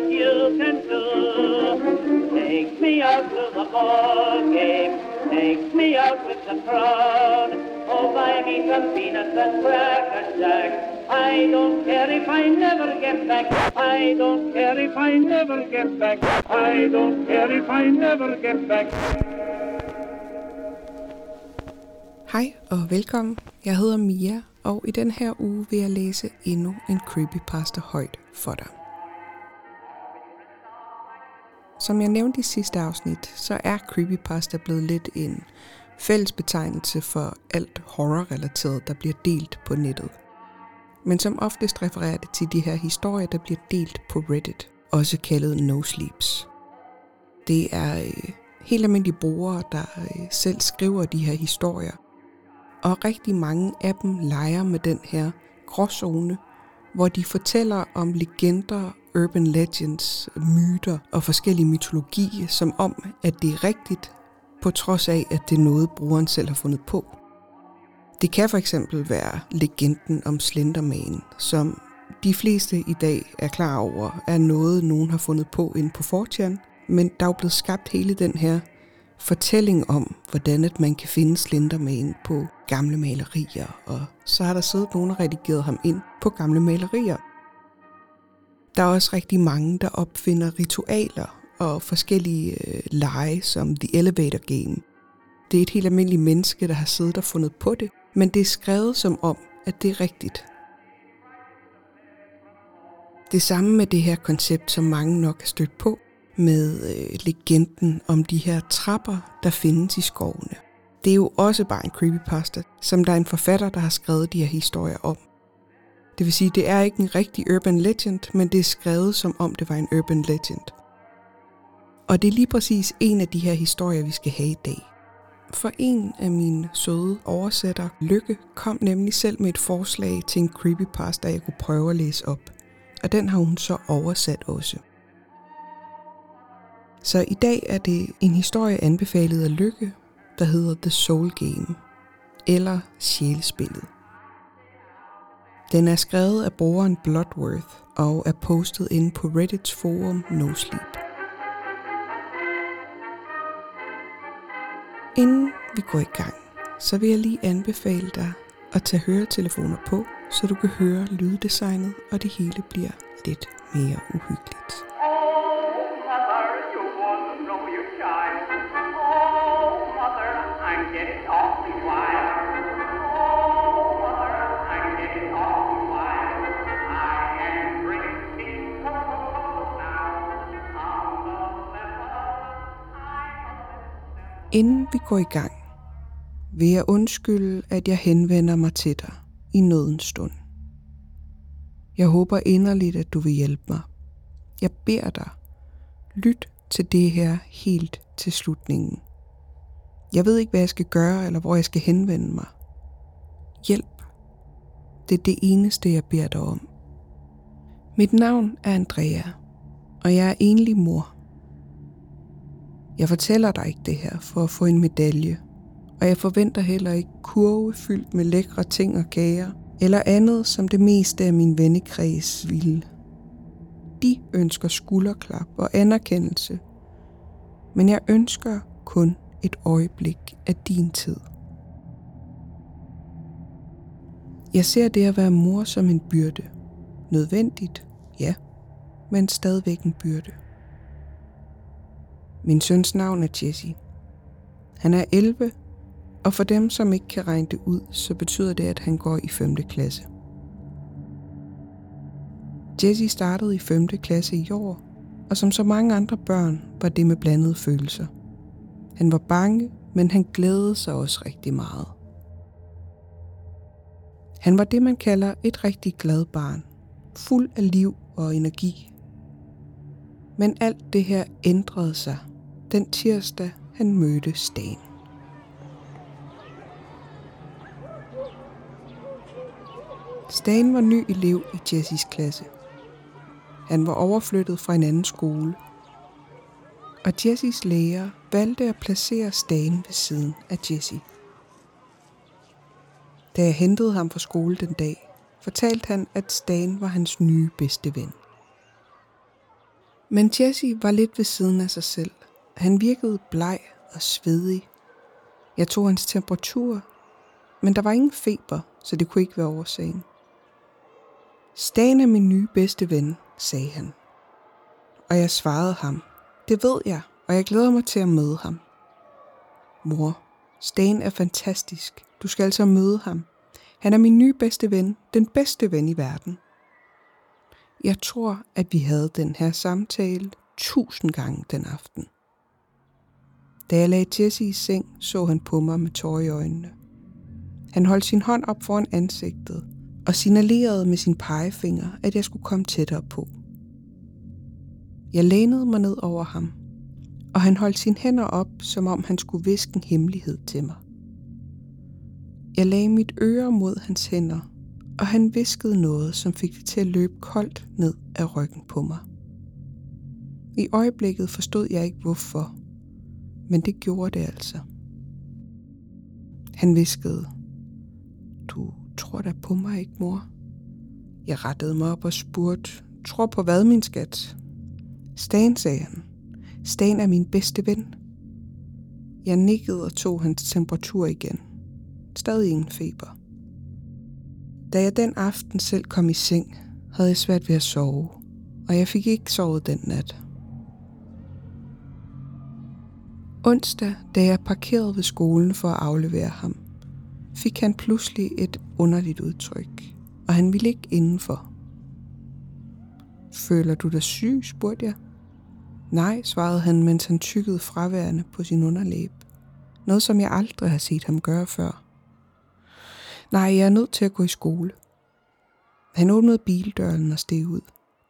what you can do. Take me out to the ball game. Take me out with the crowd. Oh, buy me some peanuts and cracker jack. I don't care if I never get back. I don't care if I never get back. I don't care if I never get back. Hej og velkommen. Jeg hedder Mia, og i den her uge vil jeg læse endnu en creepypasta højt for dig. Som jeg nævnte i sidste afsnit, så er creepypasta blevet lidt en fælles betegnelse for alt horror-relateret, der bliver delt på nettet. Men som oftest refererer det til de her historier, der bliver delt på Reddit, også kaldet no sleeps. Det er øh, helt almindelige brugere, der øh, selv skriver de her historier, og rigtig mange af dem leger med den her gråzone, hvor de fortæller om legender, urban legends, myter og forskellige mytologi, som om, at det er rigtigt, på trods af, at det er noget, brugeren selv har fundet på. Det kan for eksempel være legenden om Slenderman, som de fleste i dag er klar over, er noget, nogen har fundet på inde på Fortjern, men der er jo blevet skabt hele den her fortælling om, hvordan at man kan finde Slenderman på gamle malerier, og så har der siddet nogen og redigeret ham ind på gamle malerier. Der er også rigtig mange, der opfinder ritualer og forskellige øh, lege, som The Elevator Game. Det er et helt almindeligt menneske, der har siddet og fundet på det, men det er skrevet som om, at det er rigtigt. Det samme med det her koncept, som mange nok har stødt på, med øh, legenden om de her trapper, der findes i skovene. Det er jo også bare en creepypasta, som der er en forfatter, der har skrevet de her historier om. Det vil sige, det er ikke en rigtig urban legend, men det er skrevet som om det var en urban legend. Og det er lige præcis en af de her historier, vi skal have i dag. For en af mine søde oversætter, Lykke, kom nemlig selv med et forslag til en creepypasta, jeg kunne prøve at læse op. Og den har hun så oversat også. Så i dag er det en historie anbefalet af Lykke, der hedder The Soul Game, eller Sjælespillet. Den er skrevet af brugeren Bloodworth og er postet inde på Reddits forum No Sleep. Inden vi går i gang, så vil jeg lige anbefale dig at tage høretelefoner på, så du kan høre lyddesignet, og det hele bliver lidt mere uhyggeligt. Inden vi går i gang, vil jeg undskylde, at jeg henvender mig til dig i nødens stund. Jeg håber inderligt, at du vil hjælpe mig. Jeg beder dig, lyt til det her helt til slutningen. Jeg ved ikke, hvad jeg skal gøre, eller hvor jeg skal henvende mig. Hjælp. Det er det eneste, jeg beder dig om. Mit navn er Andrea, og jeg er enlig mor. Jeg fortæller dig ikke det her for at få en medalje, og jeg forventer heller ikke kurve fyldt med lækre ting og kager, eller andet, som det meste af min vennekreds ville. De ønsker skulderklap og anerkendelse, men jeg ønsker kun et øjeblik af din tid. Jeg ser det at være mor som en byrde. Nødvendigt, ja, men stadigvæk en byrde. Min søns navn er Jesse. Han er 11, og for dem, som ikke kan regne det ud, så betyder det, at han går i 5. klasse. Jesse startede i 5. klasse i år, og som så mange andre børn var det med blandede følelser. Han var bange, men han glædede sig også rigtig meget. Han var det, man kalder et rigtig glad barn, fuld af liv og energi. Men alt det her ændrede sig den tirsdag, han mødte Stan. Stan var ny elev i Jessys klasse. Han var overflyttet fra en anden skole. Og Jessys lærer valgte at placere Stan ved siden af Jesse. Da jeg hentede ham fra skole den dag, fortalte han, at Stan var hans nye bedste ven. Men Jesse var lidt ved siden af sig selv. Han virkede bleg og svedig. Jeg tog hans temperatur, men der var ingen feber, så det kunne ikke være årsagen. Stan er min nye bedste ven, sagde han. Og jeg svarede ham, det ved jeg, og jeg glæder mig til at møde ham. Mor, Stan er fantastisk. Du skal altså møde ham. Han er min nye bedste ven, den bedste ven i verden. Jeg tror, at vi havde den her samtale tusind gange den aften. Da jeg lagde Jesse i seng, så han på mig med tårer i øjnene. Han holdt sin hånd op foran ansigtet og signalerede med sin pegefinger, at jeg skulle komme tættere på. Jeg lænede mig ned over ham, og han holdt sine hænder op, som om han skulle viske en hemmelighed til mig. Jeg lagde mit øre mod hans hænder, og han viskede noget, som fik det til at løbe koldt ned af ryggen på mig. I øjeblikket forstod jeg ikke hvorfor, men det gjorde det altså. Han viskede, du tror da på mig ikke, mor? Jeg rettede mig op og spurgte, tror på hvad, min skat? Stan, sagde han. Stan er min bedste ven. Jeg nikkede og tog hans temperatur igen. Stadig ingen feber. Da jeg den aften selv kom i seng, havde jeg svært ved at sove, og jeg fik ikke sovet den nat. Onsdag, da jeg parkerede ved skolen for at aflevere ham, fik han pludselig et underligt udtryk, og han ville ikke indenfor. Føler du dig syg, spurgte jeg. Nej, svarede han, mens han tykkede fraværende på sin underlæb. Noget, som jeg aldrig har set ham gøre før. Nej, jeg er nødt til at gå i skole. Han åbnede bildøren og steg ud.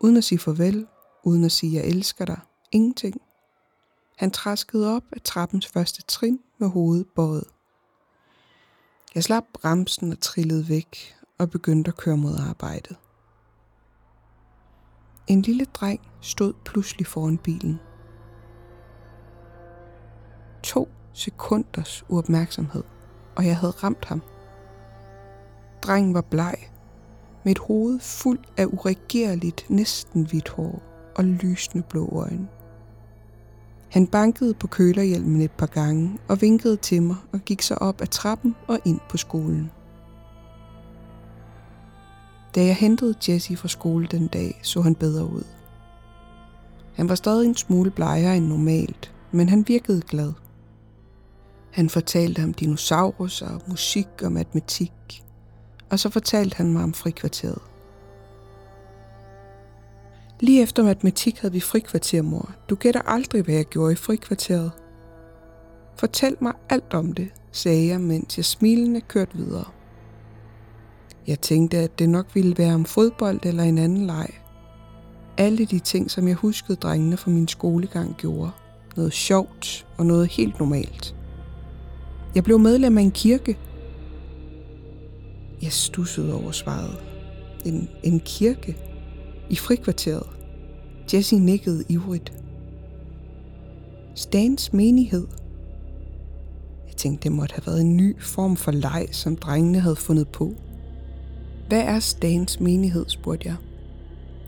Uden at sige farvel, uden at sige, jeg elsker dig. Ingenting. Han traskede op af trappens første trin med hovedet bøjet. Jeg slap bremsen og trillede væk og begyndte at køre mod arbejdet. En lille dreng stod pludselig foran bilen. To sekunders uopmærksomhed, og jeg havde ramt ham. Drengen var bleg, med et hoved fuld af uregerligt, næsten hvidt hår og lysende blå øjne. Han bankede på kølerhjelmen et par gange og vinkede til mig og gik så op ad trappen og ind på skolen. Da jeg hentede Jesse fra skole den dag, så han bedre ud. Han var stadig en smule blegere end normalt, men han virkede glad. Han fortalte om dinosaurer, musik og matematik, og så fortalte han mig om frikvarteret. Lige efter matematik havde vi frikvarter, mor. Du gætter aldrig, hvad jeg gjorde i frikvarteret. Fortæl mig alt om det, sagde jeg, mens jeg smilende kørte videre. Jeg tænkte, at det nok ville være om fodbold eller en anden leg. Alle de ting, som jeg huskede drengene fra min skolegang gjorde. Noget sjovt og noget helt normalt. Jeg blev medlem af en kirke. Jeg stussede over svaret. En, en kirke? I frikvarteret. Jesse nikkede ivrigt. Stans menighed. Jeg tænkte, det måtte have været en ny form for leg, som drengene havde fundet på. Hvad er Stans menighed, spurgte jeg.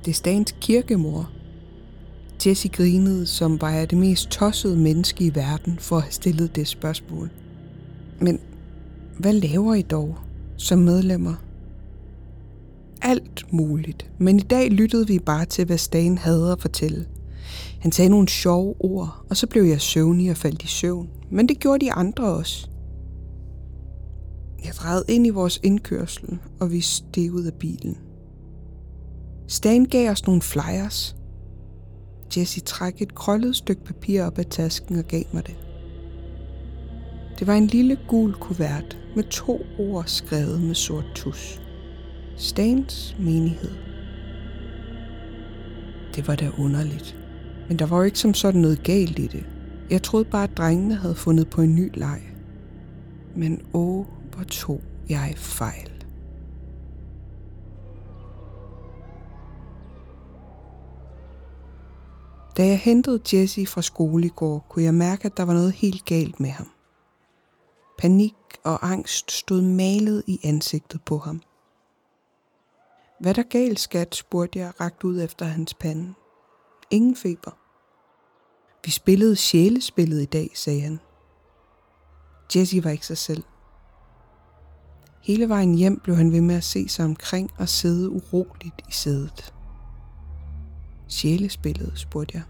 Det er Stans kirkemor. Jesse grinede, som var jeg det mest tossede menneske i verden for at have stillet det spørgsmål. Men hvad laver I dog som medlemmer? Alt muligt, men i dag lyttede vi bare til, hvad Stan havde at fortælle. Han sagde nogle sjove ord, og så blev jeg søvnig og faldt i søvn. Men det gjorde de andre også. Jeg drejede ind i vores indkørsel, og vi steg ud af bilen. Stan gav os nogle flyers. Jesse trak et krøllet stykke papir op af tasken og gav mig det. Det var en lille gul kuvert med to ord skrevet med sort tus. Stans menighed. Det var da underligt. Men der var jo ikke som sådan noget galt i det. Jeg troede bare, at drengene havde fundet på en ny leg. Men åh, hvor tog jeg fejl. Da jeg hentede Jesse fra skole i går, kunne jeg mærke, at der var noget helt galt med ham. Panik og angst stod malet i ansigtet på ham. Hvad der galt, skat, spurgte jeg rakt ud efter hans pande. ingen feber. Vi spillede sjælespillet i dag, sagde han. Jesse var ikke sig selv. Hele vejen hjem blev han ved med at se sig omkring og sidde uroligt i sædet. Sjælespillet, spurgte jeg.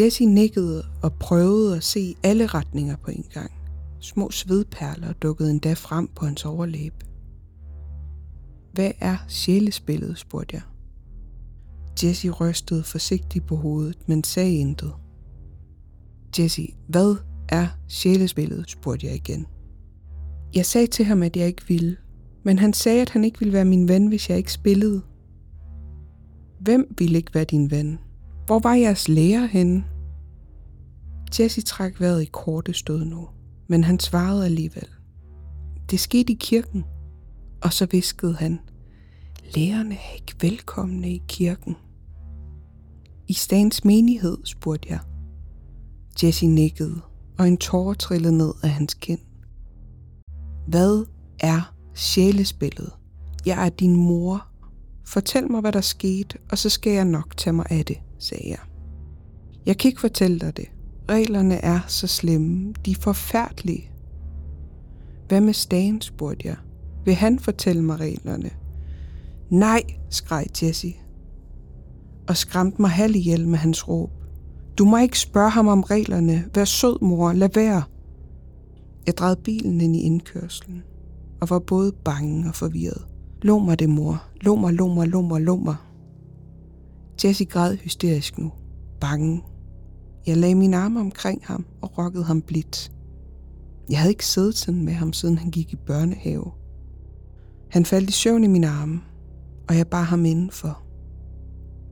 Jesse nikkede og prøvede at se alle retninger på en gang. Små svedperler dukkede endda frem på hans overlæbe. Hvad er sjælespillet, spurgte jeg. Jesse rystede forsigtigt på hovedet, men sagde intet. Jesse, hvad er sjælespillet, spurgte jeg igen. Jeg sagde til ham, at jeg ikke ville, men han sagde, at han ikke ville være min ven, hvis jeg ikke spillede. Hvem ville ikke være din ven? Hvor var jeres lærer henne? Jesse trak vejret i korte stød nu, men han svarede alligevel. Det skete i kirken, og så viskede han, lærerne er ikke velkomne i kirken. I Stans menighed, spurgte jeg. Jesse nikkede, og en tårer trillede ned af hans kind. Hvad er sjælespillet? Jeg er din mor. Fortæl mig, hvad der skete, og så skal jeg nok tage mig af det, sagde jeg. Jeg kan ikke fortælle dig det. Reglerne er så slemme. De er forfærdelige. Hvad med Stan, spurgte jeg. Vil han fortælle mig reglerne? Nej, skreg Jesse. Og skræmte mig halv ihjel med hans råb. Du må ikke spørge ham om reglerne. Vær sød, mor. Lad være. Jeg drejede bilen ind i indkørslen og var både bange og forvirret. Lå mig det, mor. Lå mig, lå mig, lå mig, lå mig. Jesse græd hysterisk nu. Bange. Jeg lagde mine arme omkring ham og rokkede ham blidt. Jeg havde ikke siddet sådan med ham, siden han gik i børnehave. Han faldt i søvn i mine arme, og jeg bar ham indenfor.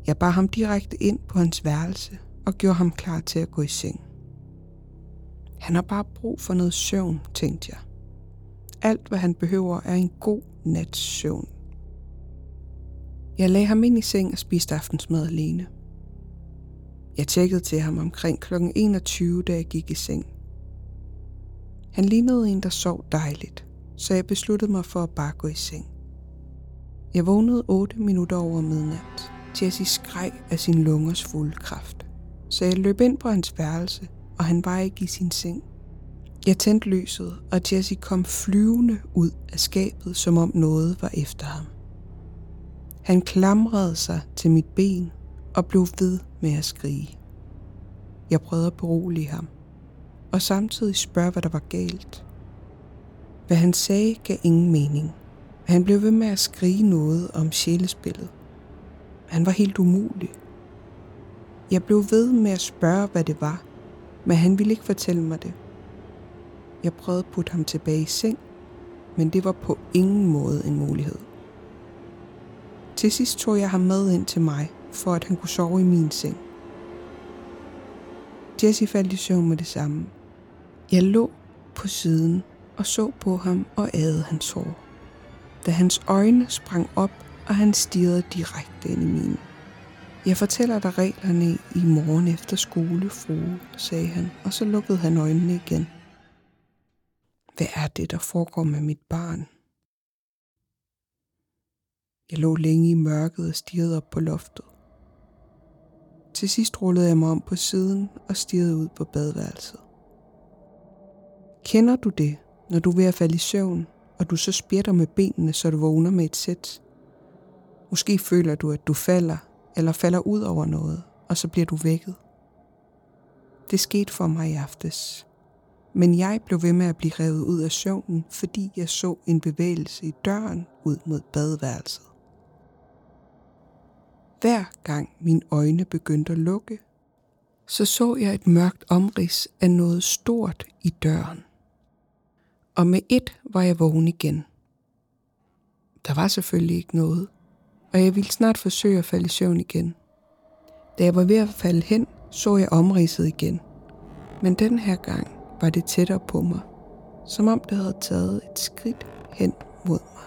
Jeg bar ham direkte ind på hans værelse og gjorde ham klar til at gå i seng. Han har bare brug for noget søvn, tænkte jeg. Alt, hvad han behøver, er en god nats søvn. Jeg lagde ham ind i seng og spiste aftensmad alene. Jeg tjekkede til ham omkring kl. 21, da jeg gik i seng. Han lignede en, der sov dejligt, så jeg besluttede mig for at bare gå i seng. Jeg vågnede 8 minutter over midnat. Jesse skreg af sin lungers fulde kraft, så jeg løb ind på hans værelse og han var ikke i sin seng. Jeg tændte lyset, og Jesse kom flyvende ud af skabet, som om noget var efter ham. Han klamrede sig til mit ben og blev ved med at skrige. Jeg prøvede at berolige ham, og samtidig spørge, hvad der var galt. Hvad han sagde gav ingen mening. Han blev ved med at skrige noget om sjælespillet. Han var helt umulig. Jeg blev ved med at spørge, hvad det var, men han ville ikke fortælle mig det. Jeg prøvede at putte ham tilbage i seng, men det var på ingen måde en mulighed. Til sidst tog jeg ham med ind til mig, for at han kunne sove i min seng. Jesse faldt i søvn med det samme. Jeg lå på siden og så på ham og adede hans hår. Da hans øjne sprang op, og han stirrede direkte ind i mine. Jeg fortæller dig reglerne i morgen efter skole, frue, sagde han, og så lukkede han øjnene igen. Hvad er det, der foregår med mit barn? Jeg lå længe i mørket og stirrede op på loftet. Til sidst rullede jeg mig om på siden og stirrede ud på badeværelset. Kender du det, når du er ved at falde i søvn, og du så spjætter med benene, så du vågner med et sæt? Måske føler du, at du falder, eller falder ud over noget, og så bliver du vækket. Det skete for mig i aftes. Men jeg blev ved med at blive revet ud af søvnen, fordi jeg så en bevægelse i døren ud mod badeværelset. Hver gang mine øjne begyndte at lukke, så så jeg et mørkt omrids af noget stort i døren. Og med et var jeg vågen igen. Der var selvfølgelig ikke noget, og jeg ville snart forsøge at falde i søvn igen. Da jeg var ved at falde hen, så jeg omridset igen. Men den her gang var det tættere på mig, som om det havde taget et skridt hen mod mig.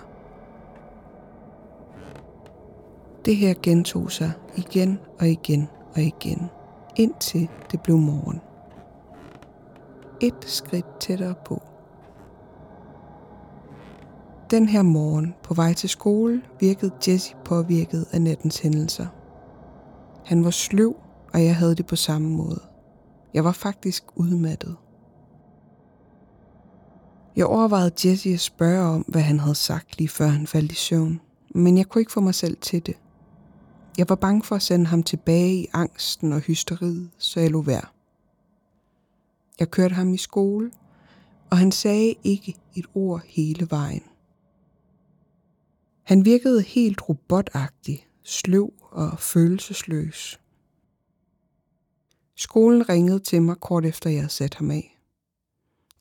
Det her gentog sig igen og igen og igen, indtil det blev morgen. Et skridt tættere på. Den her morgen på vej til skole virkede Jesse påvirket af nattens hændelser. Han var sløv, og jeg havde det på samme måde. Jeg var faktisk udmattet. Jeg overvejede Jesse at spørge om, hvad han havde sagt lige før han faldt i søvn, men jeg kunne ikke få mig selv til det. Jeg var bange for at sende ham tilbage i angsten og hysteriet, så jeg lå vær. Jeg kørte ham i skole, og han sagde ikke et ord hele vejen. Han virkede helt robotagtig, sløv og følelsesløs. Skolen ringede til mig kort efter jeg havde sat ham af.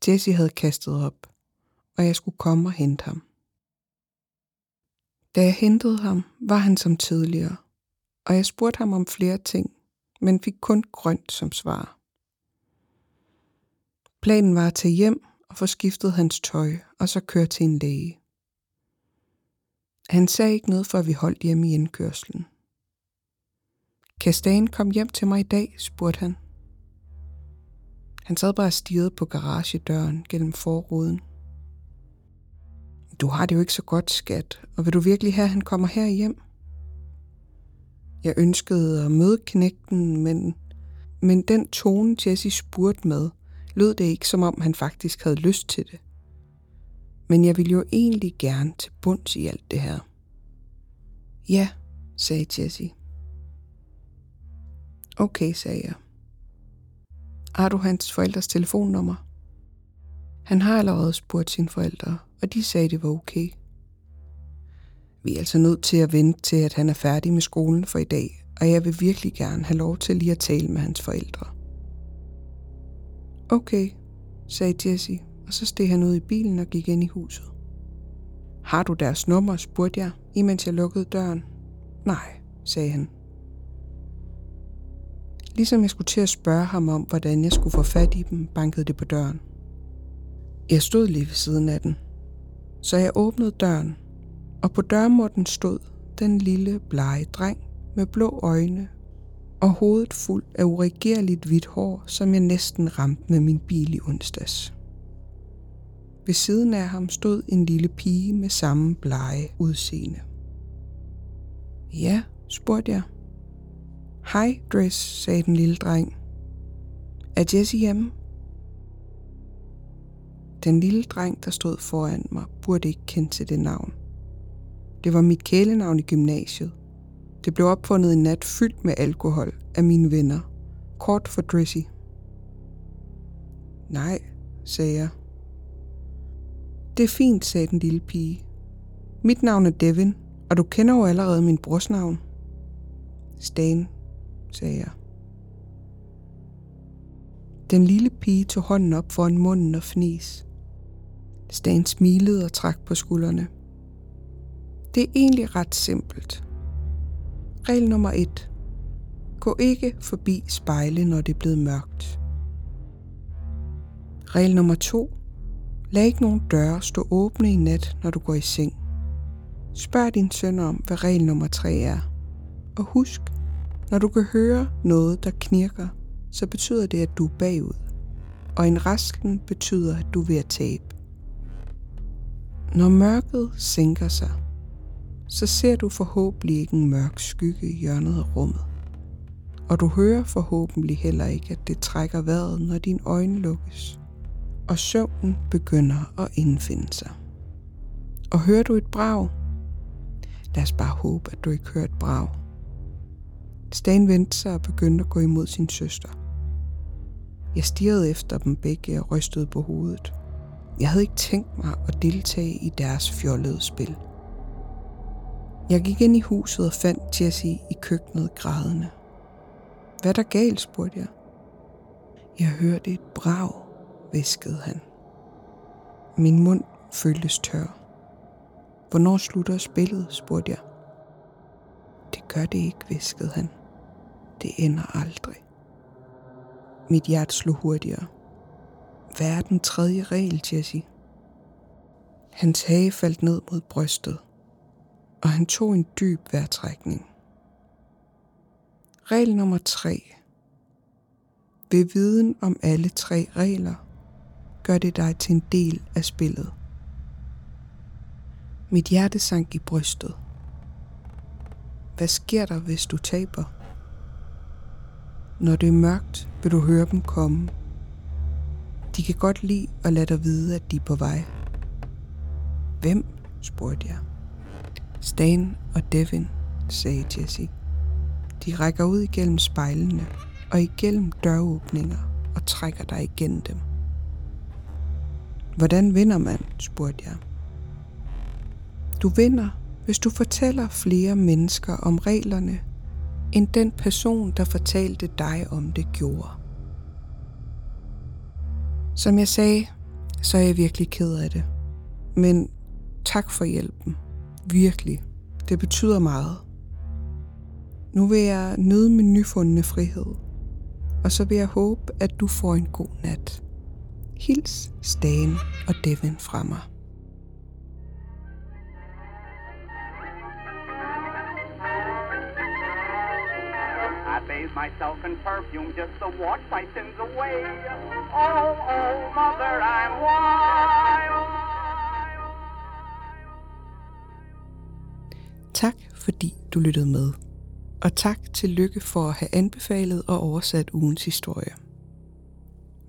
Jesse havde kastet op, og jeg skulle komme og hente ham. Da jeg hentede ham, var han som tidligere, og jeg spurgte ham om flere ting, men fik kun grønt som svar. Planen var at tage hjem og få skiftet hans tøj, og så køre til en læge. Han sagde ikke noget, før vi holdt hjemme i indkørslen. Kan Stan komme hjem til mig i dag, spurgte han. Han sad bare og stirrede på garagedøren gennem forruden. Du har det jo ikke så godt, skat, og vil du virkelig have, at han kommer her hjem? Jeg ønskede at møde knægten, men, men den tone, Jesse spurgte med, lød det ikke, som om han faktisk havde lyst til det. Men jeg ville jo egentlig gerne til bunds i alt det her. Ja, sagde Jessie. Okay, sagde jeg. Har du hans forældres telefonnummer? Han har allerede spurgt sine forældre, og de sagde, det var okay. Vi er altså nødt til at vente til, at han er færdig med skolen for i dag, og jeg vil virkelig gerne have lov til lige at tale med hans forældre. Okay, sagde Jessie og så steg han ud i bilen og gik ind i huset. Har du deres nummer, spurgte jeg, imens jeg lukkede døren. Nej, sagde han. Ligesom jeg skulle til at spørge ham om, hvordan jeg skulle få fat i dem, bankede det på døren. Jeg stod lige ved siden af den, så jeg åbnede døren, og på dørmåtten stod den lille blege dreng med blå øjne og hovedet fuld af uregerligt hvidt hår, som jeg næsten ramte med min bil i onsdags. Ved siden af ham stod en lille pige med samme blege udseende. Ja, spurgte jeg. Hej, Dress, sagde den lille dreng. Er Jessie hjemme? Den lille dreng, der stod foran mig, burde ikke kende til det navn. Det var mit kælenavn i gymnasiet. Det blev opfundet en nat fyldt med alkohol af mine venner. Kort for Dressy. Nej, sagde jeg. Det er fint, sagde den lille pige. Mit navn er Devin, og du kender jo allerede min brors navn. Stan, sagde jeg. Den lille pige tog hånden op foran munden og fnis. Stan smilede og trak på skuldrene. Det er egentlig ret simpelt. Regel nummer et. Gå ikke forbi spejle, når det er blevet mørkt. Regel nummer to. Lad ikke nogen døre stå åbne i nat, når du går i seng. Spørg din søn om, hvad regel nummer tre er. Og husk, når du kan høre noget, der knirker, så betyder det, at du er bagud. Og en rasken betyder, at du er ved at tabe. Når mørket sænker sig, så ser du forhåbentlig ikke en mørk skygge i hjørnet af rummet. Og du hører forhåbentlig heller ikke, at det trækker vejret, når dine øjne lukkes. Og søvnen begynder at indfinde sig. Og hører du et brag? Lad os bare håbe, at du ikke hører et brag. Stan vendte sig og begyndte at gå imod sin søster. Jeg stirrede efter dem begge og rystede på hovedet. Jeg havde ikke tænkt mig at deltage i deres fjollede spil. Jeg gik ind i huset og fandt Jessie i køkkenet grædende. Hvad er der galt, spurgte jeg. Jeg hørte et brag, viskede han. Min mund føltes tør. Hvornår slutter spillet, spurgte jeg. Det gør det ikke, viskede han. Det ender aldrig. Mit hjerte slog hurtigere. Hvad er den tredje regel, Jesse? Hans hage faldt ned mod brystet, og han tog en dyb vejrtrækning. Regel nummer tre. Ved viden om alle tre regler, gør det dig til en del af spillet. Mit hjerte sank i brystet. Hvad sker der, hvis du taber? Når det er mørkt, vil du høre dem komme. De kan godt lide at lade dig vide, at de er på vej. Hvem? spurgte jeg. Stan og Devin, sagde Jesse. De rækker ud igennem spejlene og igennem døråbninger og trækker dig igennem dem. Hvordan vinder man? spurgte jeg. Du vinder, hvis du fortæller flere mennesker om reglerne, end den person, der fortalte dig om det gjorde. Som jeg sagde, så er jeg virkelig ked af det. Men tak for hjælpen. Virkelig. Det betyder meget. Nu vil jeg nyde min nyfundne frihed. Og så vil jeg håbe, at du får en god nat. Hils Stan og Devin fra mig. Myself in perfume just to wash my sins away. Oh, oh, mother, I'm wild. Tak fordi du lyttede med. Og tak til Lykke for at have anbefalet og oversat ugens historie.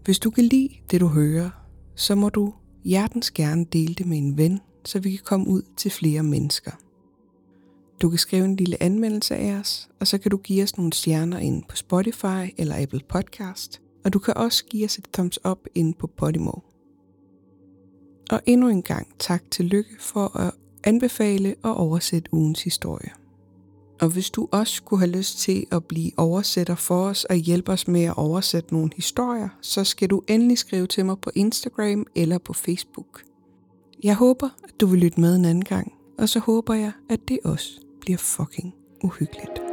Hvis du kan lide det, du hører, så må du hjertens gerne dele det med en ven, så vi kan komme ud til flere mennesker. Du kan skrive en lille anmeldelse af os, og så kan du give os nogle stjerner ind på Spotify eller Apple Podcast, og du kan også give os et thumbs up ind på Podimo. Og endnu en gang tak til Lykke for at anbefale og oversætte ugens historie. Og hvis du også kunne have lyst til at blive oversætter for os og hjælpe os med at oversætte nogle historier, så skal du endelig skrive til mig på Instagram eller på Facebook. Jeg håber, at du vil lytte med en anden gang, og så håber jeg, at det også bliver fucking uhyggeligt.